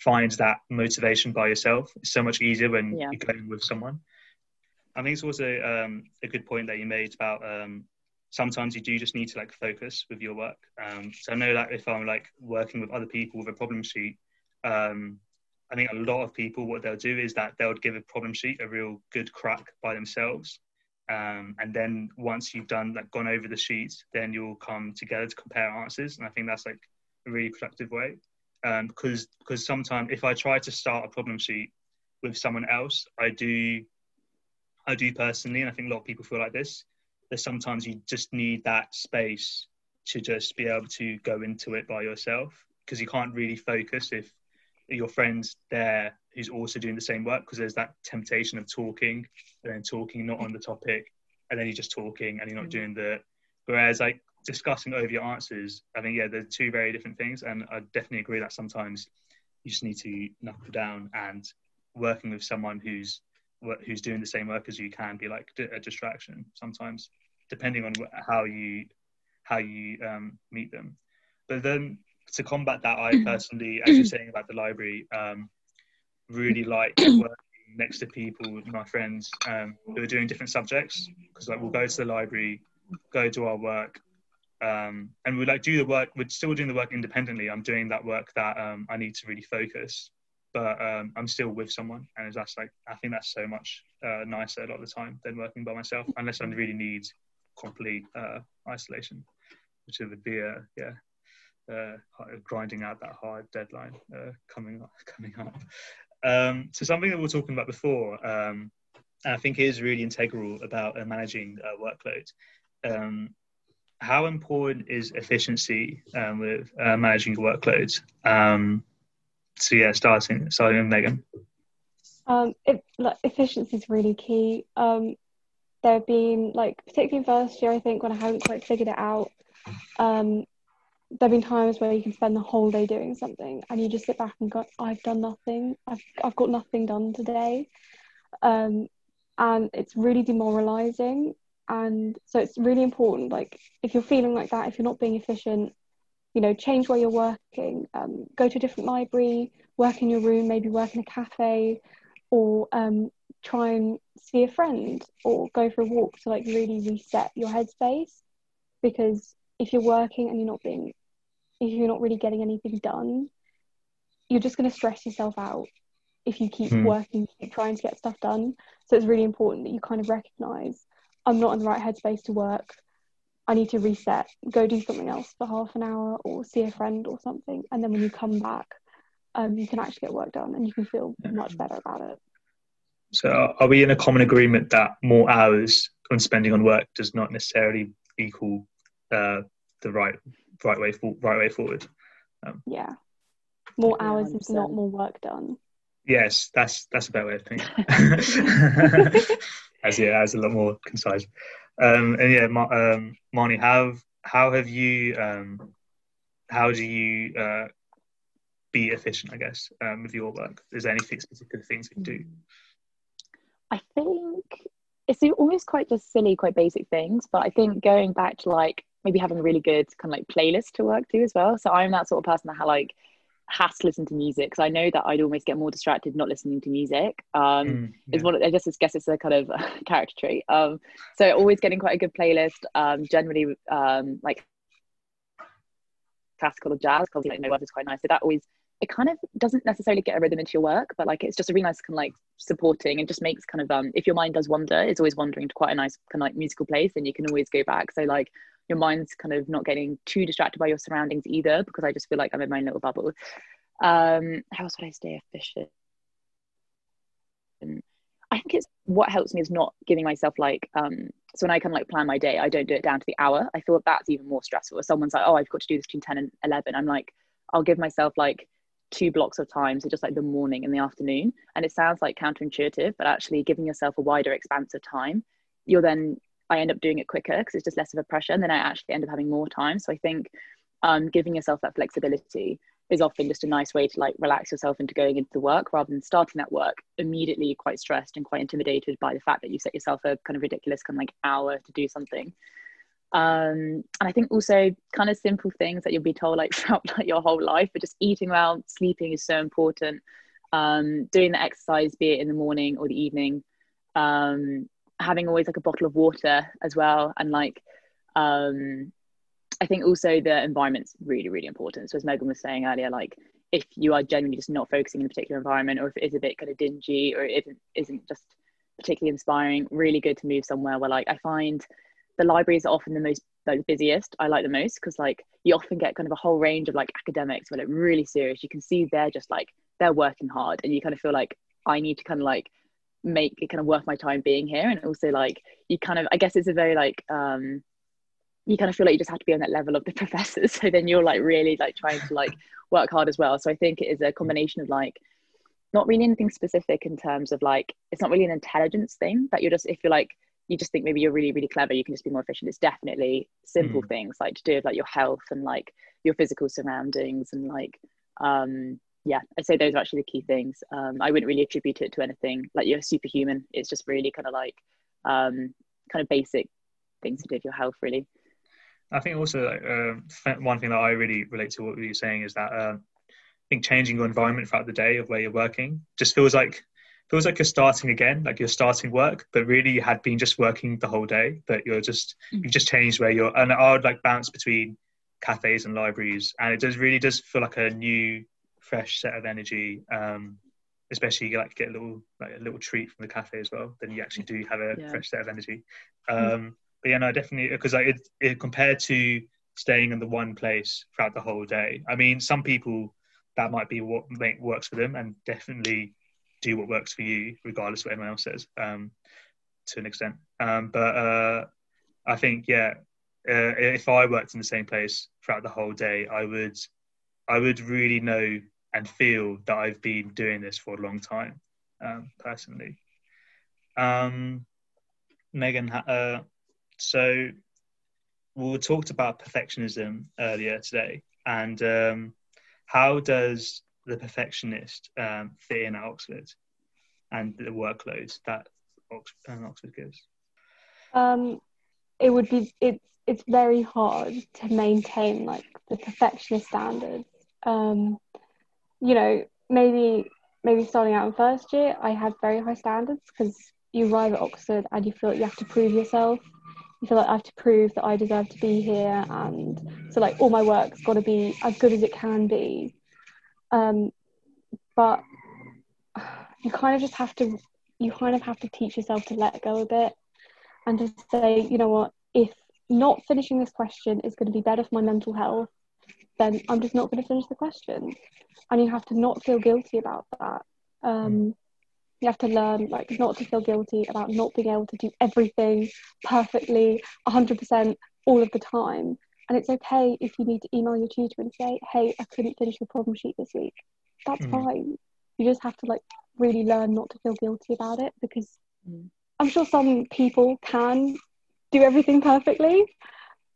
find that motivation by yourself. It's so much easier when Yeah. you're going with someone. I think it's also um, a good point that you made about um, sometimes you do just need to like focus with your work. Um, so I know that if I'm like working with other people with a problem sheet, um, I think a lot of people what they'll do is that they'll give a problem sheet a real good crack by themselves. Um, and then once you've done like gone over the sheets, then you'll come together to compare answers. And I think that's like a really productive way. um, because because sometimes if I try to start a problem sheet with someone else, I do I do personally, and I think a lot of people feel like this. That sometimes you just need that space to just be able to go into it by yourself because you can't really focus if your friend's there who's also doing the same work because there's that temptation of talking and then talking not on the topic and then you're just talking and you're not mm. doing the whereas like discussing over your answers i think yeah they're two very different things. And i definitely agree that sometimes you just need to knuckle down and working with someone who's who's doing the same work as you can be like a distraction sometimes depending on how you how you um, meet them. But then to combat that i personally as you're saying about the library um, really like working next to people my friends um, who are doing different subjects. Because like we'll go to the library go do our work um, and we like do the work we're still doing the work independently i'm doing that work that um, i need to really focus but um, I'm still with someone, and that's like I think that's so much uh, nicer a lot of the time than working by myself, unless I really need complete uh, isolation, which would be a yeah, uh, grinding out that hard deadline uh, coming up, coming up. Um, so something that we are talking about before, um, I think is really integral about uh, managing uh, workload. Um, how important is efficiency um, with managing workloads? Um, so yeah, starting starting with Megan. Um, it, like, efficiency is really key. Um, there have been like particularly first year, I think when I haven't quite figured it out. Um, there have been times where you can spend the whole day doing something and you just sit back and go, I've done nothing. I've I've got nothing done today. Um, and it's really demoralizing. And so it's really important. Like if you're feeling like that, if you're not being efficient, you know, change where you're working, um, go to a different library, work in your room, maybe work in a cafe, or um, try and see a friend or go for a walk to like really reset your headspace. Because if you're working and you're not being, if you're not really getting anything done, you're just going to stress yourself out if you keep mm. working, keep trying to get stuff done. So it's really important that you kind of recognize I'm not in the right headspace to work. I need to reset, go do something else for half an hour or see a friend or something. And then when you come back, um, you can actually get work done and you can feel much better about it. So, are we in a common agreement that more hours on spending on work does not necessarily equal uh, the right right way for, right way forward? Um, yeah, more hours is not more work done. Yes, that's that's a better way of thinking. as yeah, as a lot more concise. Um, and yeah, Ma- um, Marnie, how how have you um, how do you uh, be efficient? I guess um, with your work. Is there any particular things you can do? I think it's almost quite just silly, quite basic things. But I think going back to like maybe having a really good kind of like playlist to work to as well. So I'm that sort of person that like has to listen to music because I know that I'd almost get more distracted not listening to music. Um, mm, yeah. is one I just guess it's a kind of character trait. Um, so always getting quite a good playlist. Um, generally, um, like classical or jazz, because like no weather's quite nice. So that always it kind of doesn't necessarily get a rhythm into your work, but like it's just a really nice kind of like supporting and just makes kind of um if your mind does wander, it's always wandering to quite a nice kind of like musical place, and you can always go back. So like your mind's kind of not getting too distracted by your surroundings either because I just feel like I'm in my little bubble. Um, how else would I stay efficient? I think it's what helps me is not giving myself like um so when I kind of like plan my day, I don't do it down to the hour. I feel that's even more stressful. If someone's like, oh, I've got to do this between 10 and 11, I'm like, I'll give myself like two blocks of time. So just like the morning and the afternoon. And it sounds like counterintuitive, but actually giving yourself a wider expanse of time, you're then I end up doing it quicker because it's just less of a pressure, and then I actually end up having more time. So I think um, giving yourself that flexibility is often just a nice way to like relax yourself into going into the work rather than starting that work immediately quite stressed and quite intimidated by the fact that you set yourself a kind of ridiculous kind of like hour to do something. Um, and I think also kind of simple things that you'll be told like throughout like your whole life, but just eating well, sleeping is so important. Um, doing the exercise, be it in the morning or the evening, um, having always like a bottle of water as well and like um i think also the environment's really really important so as megan was saying earlier like if you are genuinely just not focusing in a particular environment or if it is a bit kind of dingy or it isn't just particularly inspiring really good to move somewhere where like i find the libraries are often the most the busiest I like the most because like you often get kind of a whole range of like academics who are like really serious. You can see they're just like they're working hard, and you kind of feel like I need to kind of like make it kind of worth my time being here. And also like you kind of I guess it's a very like um you kind of feel like you just have to be on that level of the professors. So then you're like really like trying to like work hard as well. So I think it is a combination of like not really anything specific in terms of like it's not really an intelligence thing that you're just if you're like you just think maybe you're really really clever you can just be more efficient it's definitely simple mm. things like to do with like your health and like your physical surroundings and like um yeah i'd say those are actually the key things. Um i wouldn't really attribute it to anything. Like you're superhuman. It's just really kind of like um kind of basic things to do with your health really. I think also uh, one thing that i really relate to what you're saying is that um, i think changing your environment throughout the day of where you're working just feels like feels like you're starting again, like you're starting work, but really you had been just working the whole day, but you're just mm. you've just changed where you're and I would like bounce between cafes and libraries and it does really does feel like a new fresh set of energy. Um especially you like to get a little like a little treat from the cafe as well, then you actually do have a yeah. fresh set of energy. Mm. Um but yeah no definitely because like it, it compared to staying in the one place throughout the whole day. I mean some people that might be what make works for them and definitely do what works for you, regardless of what anyone else says, um, to an extent. Um, but uh, I think, yeah, uh, if I worked in the same place throughout the whole day, I would, I would really know and feel that I've been doing this for a long time, um, personally. Um, Megan, uh, so we talked about perfectionism earlier today, and um, how does the perfectionist um, fit in at Oxford and the workloads that Oxford, um, Oxford gives? Um, it would be it's it's very hard to maintain like the perfectionist standards. Um, you know, maybe maybe starting out in first year, I had very high standards because you arrive at Oxford and you feel like you have to prove yourself. You feel like I have to prove that I deserve to be here, and so like all my work's got to be as good as it can be. Um, but you kind of just have to, you kind of have to teach yourself to let go a bit and to say, you know what, if not finishing this question is going to be better for my mental health, then I'm just not going to finish the question. And you have to not feel guilty about that. Um, mm. you have to learn like not to feel guilty about not being able to do everything perfectly 100% all of the time and it's okay if you need to email your tutor and say, hey, I couldn't finish the problem sheet this week. That's mm. fine. You just have to like really learn not to feel guilty about it because mm. I'm sure some people can do everything perfectly,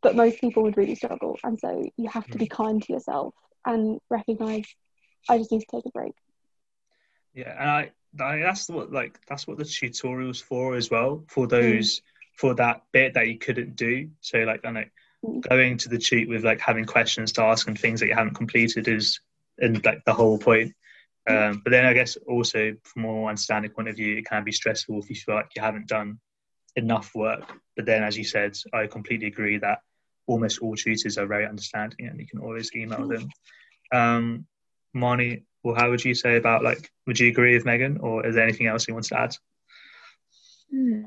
but most people would really struggle. And so you have to be mm. kind to yourself and recognize I just need to take a break. Yeah, and I, I that's what like that's what the tutorials for as well for mm. those mm. for that bit that you couldn't do. So like I know going to the cheat with like having questions to ask and things that you haven't completed is and like the whole point. Um, but then I guess also from a more understanding point of view, it can be stressful if you feel like you haven't done enough work. But then, as you said, I completely agree that almost all tutors are very understanding and you can always email them. Um, Marnie, well, how would you say about like, would you agree with Megan or is there anything else you want to add? Hmm.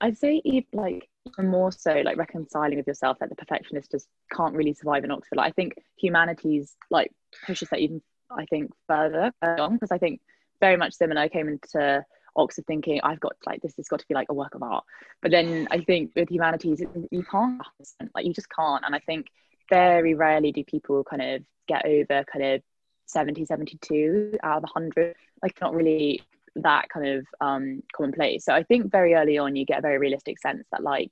I'd say like even more so like reconciling with yourself that the perfectionist just can't really survive in Oxford. Like, I think humanities like pushes that even I think further on because I think very much similar. I came into Oxford thinking I've got like this has got to be like a work of art, but then I think with humanities you can't like you just can't. And I think very rarely do people kind of get over kind of 70, 72 out of 100. Like not really that kind of um, commonplace. So I think very early on you get a very realistic sense that like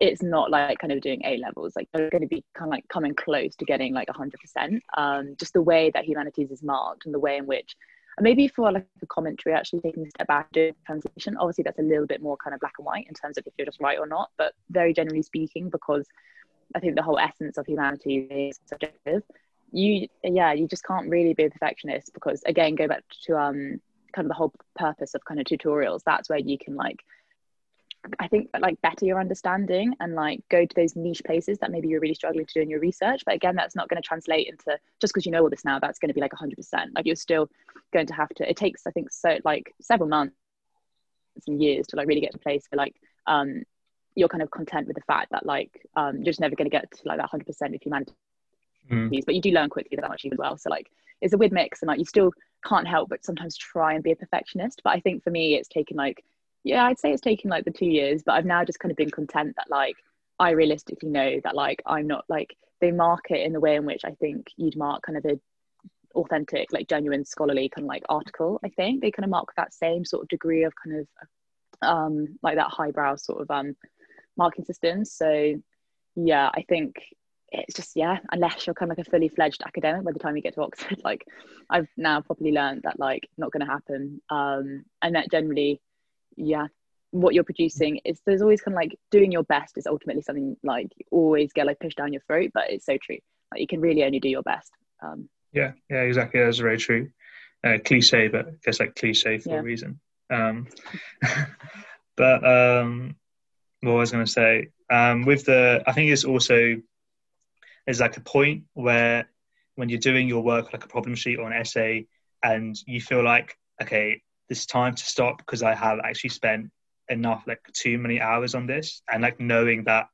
it's not like kind of doing A levels. Like they're going to be kind of like coming close to getting like 100%. Um, just the way that humanities is marked and the way in which maybe for like a commentary actually taking a step back doing translation obviously that's a little bit more kind of black and white in terms of if you're just right or not but very generally speaking because i think the whole essence of humanity is subjective. You yeah you just can't really be a perfectionist because again go back to um kind of the whole purpose of kind of tutorials. That's where you can like I think like better your understanding and like go to those niche places that maybe you're really struggling to do in your research. But again, that's not going to translate into just because you know all this now, that's going to be like 100%. Like you're still going to have to, it takes, I think, so like several months and years to like really get to a place where like, um, you're kind of content with the fact that like um, you're just never going to get to like that 100% if you manage Mm. but you do learn quickly that much as well so like it's a weird mix and like you still can't help but sometimes try and be a perfectionist but i think for me it's taken like yeah i'd say it's taken like the two years but i've now just kind of been content that like i realistically know that like i'm not like they mark it in the way in which i think you'd mark kind of a authentic like genuine scholarly kind of like article i think they kind of mark that same sort of degree of kind of um like that highbrow sort of um marking system. so yeah i think it's just yeah unless you're kind of like a fully fledged academic by the time you get to oxford like i've now properly learned that like not going to happen um and that generally yeah what you're producing is there's always kind of like doing your best is ultimately something like you always get like pushed down your throat but it's so true. Like you can really only do your best um. Yeah yeah exactly. That's very true. Uh, cliche but I guess like cliche for Yeah. a reason. Um but um what I was going to say? Um with the I think it's also there's like a point where when you're doing your work like a problem sheet or an essay and you feel like okay it's time to stop because I have actually spent enough like too many hours on this. And like knowing that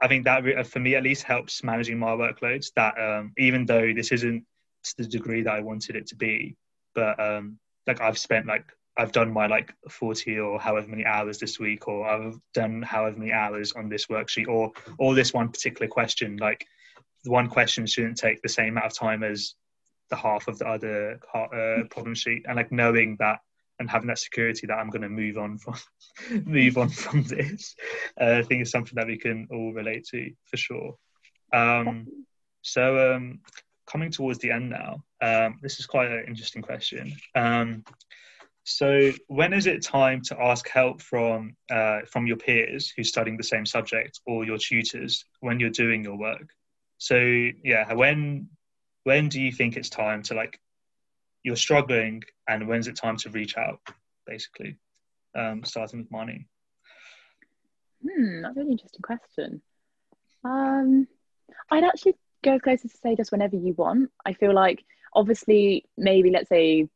I think that for me at least helps managing my workloads that um even though this isn't to the degree that I wanted it to be but um like I've spent like I've done my like 40 or however many hours this week or I've done however many hours on this worksheet or or this one particular question. Like the one question shouldn't take the same amount of time as the half of the other uh, problem sheet. And like knowing that and having that security that I'm going to move on from move on from this uh, I think is something that we can all relate to for sure. Um, so um, coming towards the end now um, this is quite an interesting question. Um, so when is it time to ask help from uh, from your peers who's studying the same subject or your tutors when you're doing your work? So yeah when when do you think it's time to like you're struggling and when's it time to reach out basically um, starting with Marnie Hmm, that's a really interesting question. Um, I'd actually go as close as to say just whenever you want. I feel like obviously maybe let's say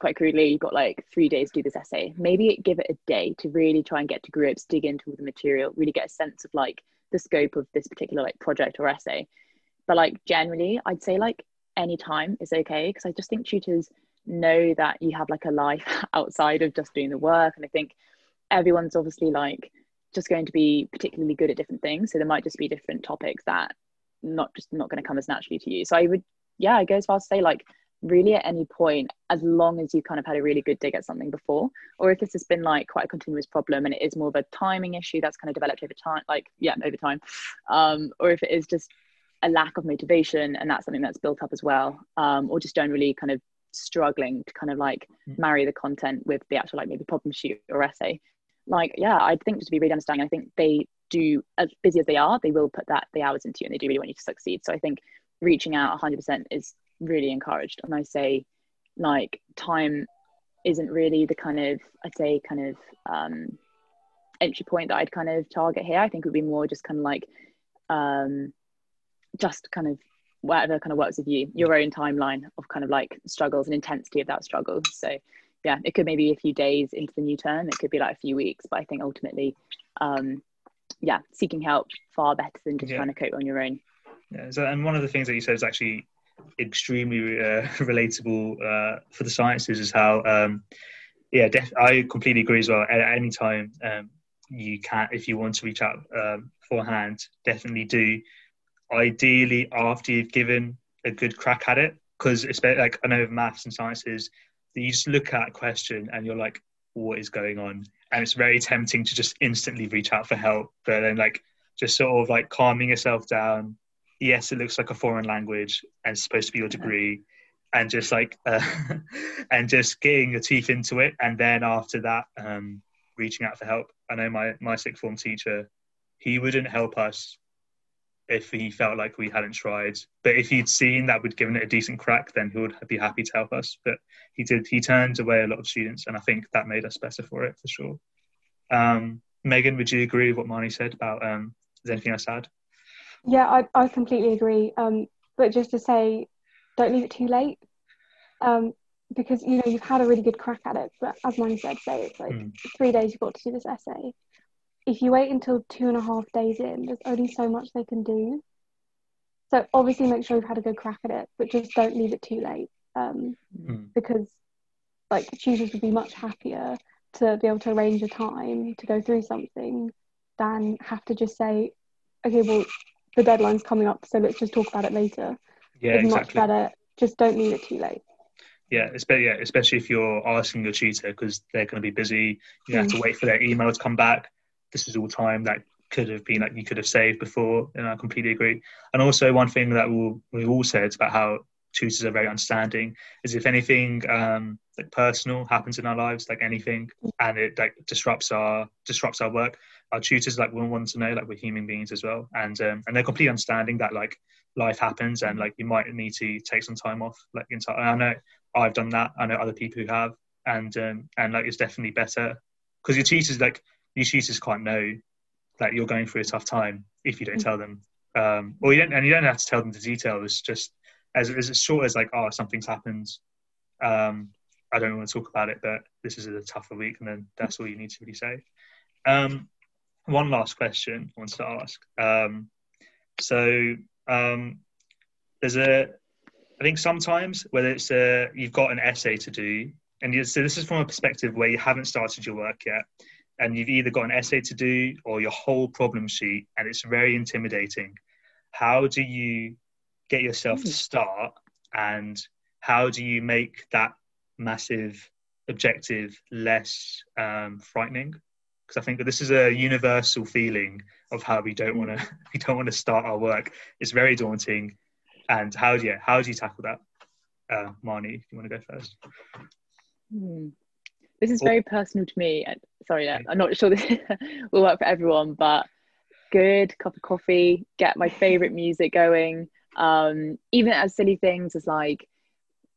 quite crudely you've got like three days to do this essay. Maybe give it a day to really try and get to grips, dig into all the material, really get a sense of like the scope of this particular like project or essay. But like generally, I'd say like any time is okay because I just think tutors know that you have like a life outside of just doing the work, and I think everyone's obviously like just going to be particularly good at different things. So there might just be different topics that not just not going to come as naturally to you. So I would, yeah, I go as far as to say like really at any point, as long as you kind of had a really good dig at something before, or if this has been like quite a continuous problem and it is more of a timing issue that's kind of developed over time, like yeah, over time, um, or if it is just a lack of motivation and that's something that's built up as well, um, or just generally kind of struggling to kind of like marry the content with the actual like maybe problem sheet or essay. Like yeah i think just to be really understanding i think they do as busy as they are they will put that the hours into you and they do really want you to succeed. So i think reaching out 100% is really encouraged. And i say like time isn't really the kind of i'd say kind of um entry point that i'd kind of target here. I think it would be more just kind of like um just kind of whatever kind of works with you your own timeline of kind of like struggles and intensity of that struggle so yeah, it could maybe be a few days into the new term. It could be like a few weeks, but I think ultimately, um, yeah, seeking help far better than just Yeah. trying to cope on your own. Yeah, so, and one of the things that you said is actually extremely uh, relatable uh, for the sciences is how, um, yeah, def- I completely agree as well. At any time um, you can, if you want to reach out um, beforehand, definitely do. Ideally, after you've given a good crack at it, because it's like I know with maths and sciences, that you just look at a question and you're like, what is going on? And it's very tempting to just instantly reach out for help, but then like just sort of like calming yourself down. Yes, it looks like a foreign language and it's supposed to be your degree, and just like uh, and just getting your teeth into it, and then after that, um, reaching out for help. I know my my sixth form teacher, he wouldn't help us if he felt like we hadn't tried. But if he'd seen that we'd given it a decent crack, then he would be happy to help us. But he did. He turned away a lot of students, and I think that made us better for it for sure. Um, Megan, would you agree with what Marnie said about? Um, is there anything else to add? Yeah, I, I completely agree. Um, but just to say, don't leave it too late. Um, because you know you've had a really good crack at it. But as Marnie said, say it's like Mm. three days you've got to do this essay. If you wait until two and a half days in, there's only so much they can do. So obviously make sure you've had a good crack at it, but just don't leave it too late. Um, Mm. because like tutors would be much happier to be able to arrange a time to go through something than have to just say, okay, well, the deadline's coming up, so let's just talk about it later. Yeah, it's much better. Just don't leave it too late. Yeah, especially yeah, especially if you're asking your tutor because they're going to be busy. You have to wait for their email to come back. This is all time that could have been like you could have saved before, and I completely agree. And also, one thing that we'll, we've all said about how tutors are very understanding is if anything um, like personal happens in our lives, like anything, and it like disrupts our disrupts our work, our tutors like will want to know like we're human beings as well, and um, and they're completely understanding that like life happens and like you might need to take some time off like. I know I've done that. I know other people who have, and um, and like it's definitely better because your tutors like your tutors can't know that you're going through a tough time if you don't tell them. Um, or you don't, and you don't have to tell them the detail. It's just as as short as like, oh, something's happened. Um, I don't want to talk about it, but this is a tougher week, and then that's all you need to really say. Um, one last question I want to ask. Um, so um, there's a I think sometimes whether it's a, you've got an essay to do, and you, so this is from a perspective where you haven't started your work yet, and you've either got an essay to do or your whole problem sheet, and it's very intimidating. How do you get yourself to start, and how do you make that massive objective less um, frightening? Because I think that this is a universal feeling of how we don't want to we don't want to start our work. It's very daunting and how do you how do you tackle that uh, marnie if you want to go first Hmm. This is very personal to me. and- Sorry, yeah, I'm not sure this will work for everyone, but good cup of coffee, get my favorite music going. Um, even as silly things as like,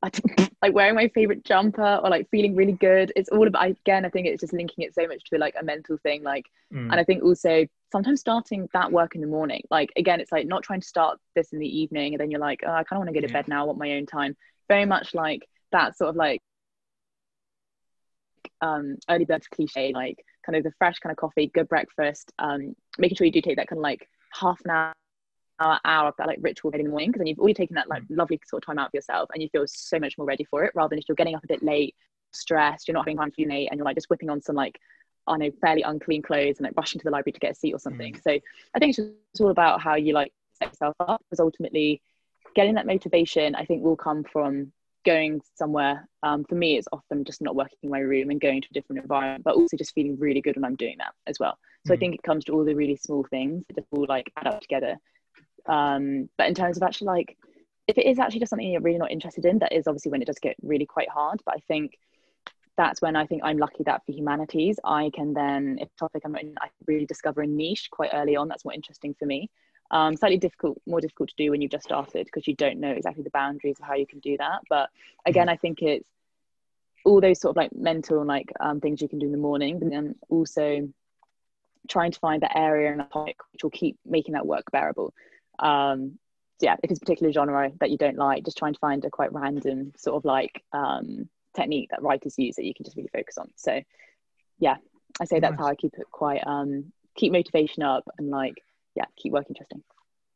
like wearing my favorite jumper or like feeling really good. It's all about again. I think it's just linking it so much to like a mental thing. Like, Mm, and I think also sometimes starting that work in the morning. Like again, it's like not trying to start this in the evening and then you're like, oh, I kind of want to get to Yeah. bed now. I want my own time. Very much like that sort of like um, early birds cliche, like kind of the fresh kind of coffee, good breakfast, um, making sure you do take that kind of like half an hour, hour, hour of that like ritual in the morning, because then you've already taken that like lovely sort of time out for yourself and you feel so much more ready for it rather than if you're getting up a bit late, stressed, you're not having time for your late and you're like just whipping on some like, I know, fairly unclean clothes and like rushing to the library to get a seat or something. So I think it's just it's all about how you like set yourself up because ultimately getting that motivation, I think will come from going somewhere um, for me it's often just not working in my room and going to a different environment but also just feeling really good when i'm doing that as well. So i Mhm. think it comes to all the really small things that all like add up together. Um, but in terms of actually like if it is actually just something you're really not interested in that is obviously when it does get really quite hard but i think that's when i think i'm lucky that for humanities i can then if topic i'm in i really discover a niche quite early on that's more interesting for me um, slightly difficult, more difficult to do when you've just started because you don't know exactly the boundaries of how you can do that. But again, I think it's all those sort of like mental like um, things you can do in the morning, but then also trying to find that area and topic which will keep making that work bearable. Um, yeah, if it's a particular genre that you don't like, just trying to find a quite random sort of like um, technique that writers use that you can just really focus on. So yeah, I say that's Nice. how I keep it quite um, keep motivation up and like yeah, keep work interesting.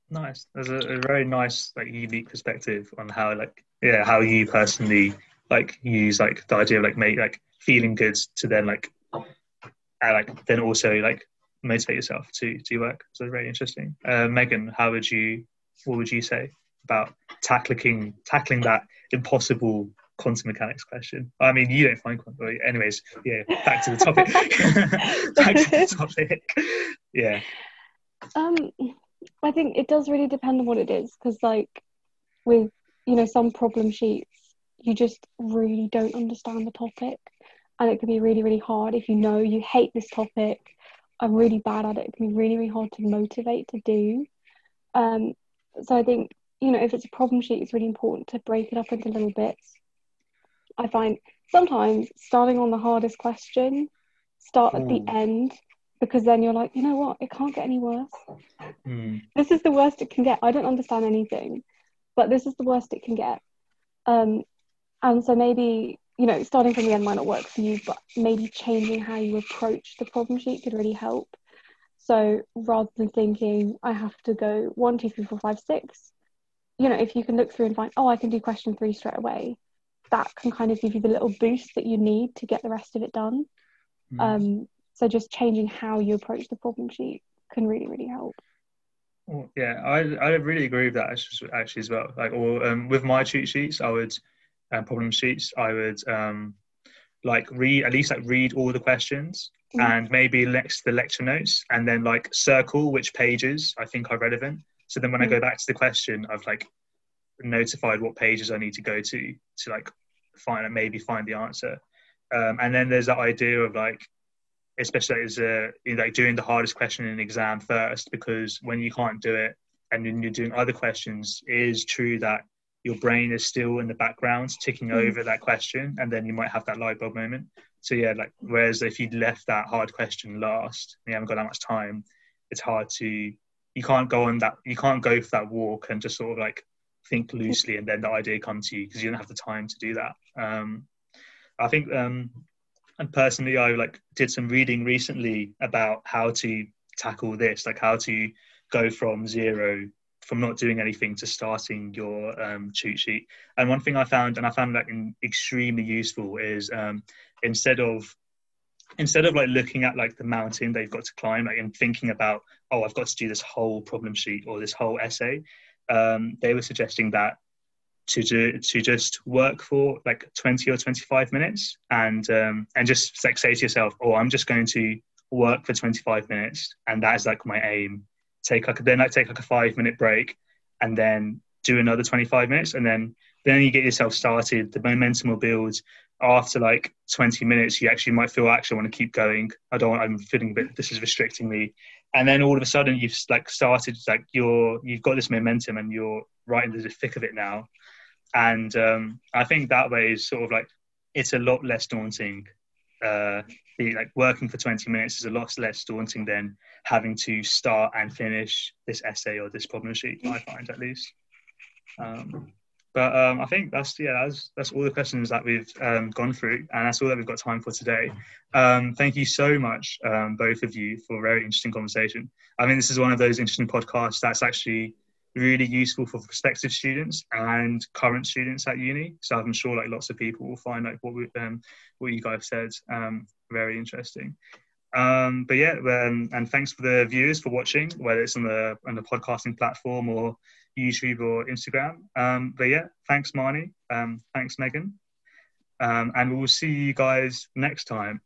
nice. There's a, a very nice like unique perspective on how like yeah how you personally like use like the idea of like make like feeling good to then like uh, like then also like motivate yourself to do work. So very interesting. Uh, megan how would you what would you say about tackling tackling that impossible quantum mechanics question? I mean you don't find quantum anyways yeah back to the topic. Back to the topic. Yeah Um, I think it does really depend on what it is because, like, with you know some problem sheets, you just really don't understand the topic, and it can be really really hard if you know you hate this topic. I'm really bad at it. It can be really really hard to motivate to do. Um, so I think you know if it's a problem sheet, it's really important to break it up into little bits. I find sometimes starting on the hardest question, start at the end because then you're like, you know what, it can't get any worse Hmm. this is the worst it can get. I don't understand anything, but this is the worst it can get. Um, and so maybe you know, starting from the end might not work for you, but maybe changing how you approach the problem sheet could really help. So rather than thinking I have to go one, two, three, four, five, six, you know, if you can look through and find, oh, I can do question three straight away, that can kind of give you the little boost that you need to get the rest of it done. Mm. Um, so just changing how you approach the problem sheet can really, really help. Well, yeah, I I really agree with that actually as well. Like, or um, with my cheat sheets, I would um, problem sheets, I would um, like read at least like read all the questions mm. and maybe next the lecture notes, and then like circle which pages I think are relevant. So then when mm. I go back to the question, I've like notified what pages I need to go to to like find and maybe find the answer. Um, and then there's that idea of like especially as a know, like doing the hardest question in an exam first because when you can't do it and then you're doing other questions it is true that your brain is still in the background ticking mm. over that question and then you might have that light bulb moment so yeah like whereas if you'd left that hard question last and you haven't got that much time it's hard to you can't go on that you can't go for that walk and just sort of like think loosely and then the idea comes to you because you don't have the time to do that um, i think um, and personally i like did some reading recently about how to tackle this like how to go from zero from not doing anything to starting your um, cheat sheet. And one thing i found and i found that extremely useful is um, instead of instead of like looking at like the mountain they've got to climb like, and thinking about oh i've got to do this whole problem sheet or this whole essay um, they were suggesting that to do, to just work for like 20 or 25 minutes and um, and just like say to yourself oh i'm just going to work for 25 minutes and that is like my aim. Take like then like take like a five minute break and then do another 25 minutes and then then you get yourself started. The momentum will build. After like 20 minutes you actually might feel actually I want to keep going. I don't i'm feeling a bit this is restricting me. And then all of a sudden you've like started like you're you've got this momentum and you're right in the thick of it now and um, I think that way is sort of like it's a lot less daunting. Uh, the, like working for 20 minutes is a lot less daunting than having to start and finish this essay or this problem sheet. I find at least. Um, but um, I think that's yeah, that's that's all the questions that we've um, gone through, and that's all that we've got time for today. Um, thank you so much, um, both of you, for a very interesting conversation. I mean, this is one of those interesting podcasts that's actually really useful for prospective students and current students at uni. So I'm sure like lots of people will find like what we, um, what you guys said um, very interesting. Um, but yeah, um, and thanks for the viewers for watching, whether it's on the on the podcasting platform or YouTube or Instagram. Um, but yeah, thanks Marnie, um, thanks Megan, um, and we'll see you guys next time.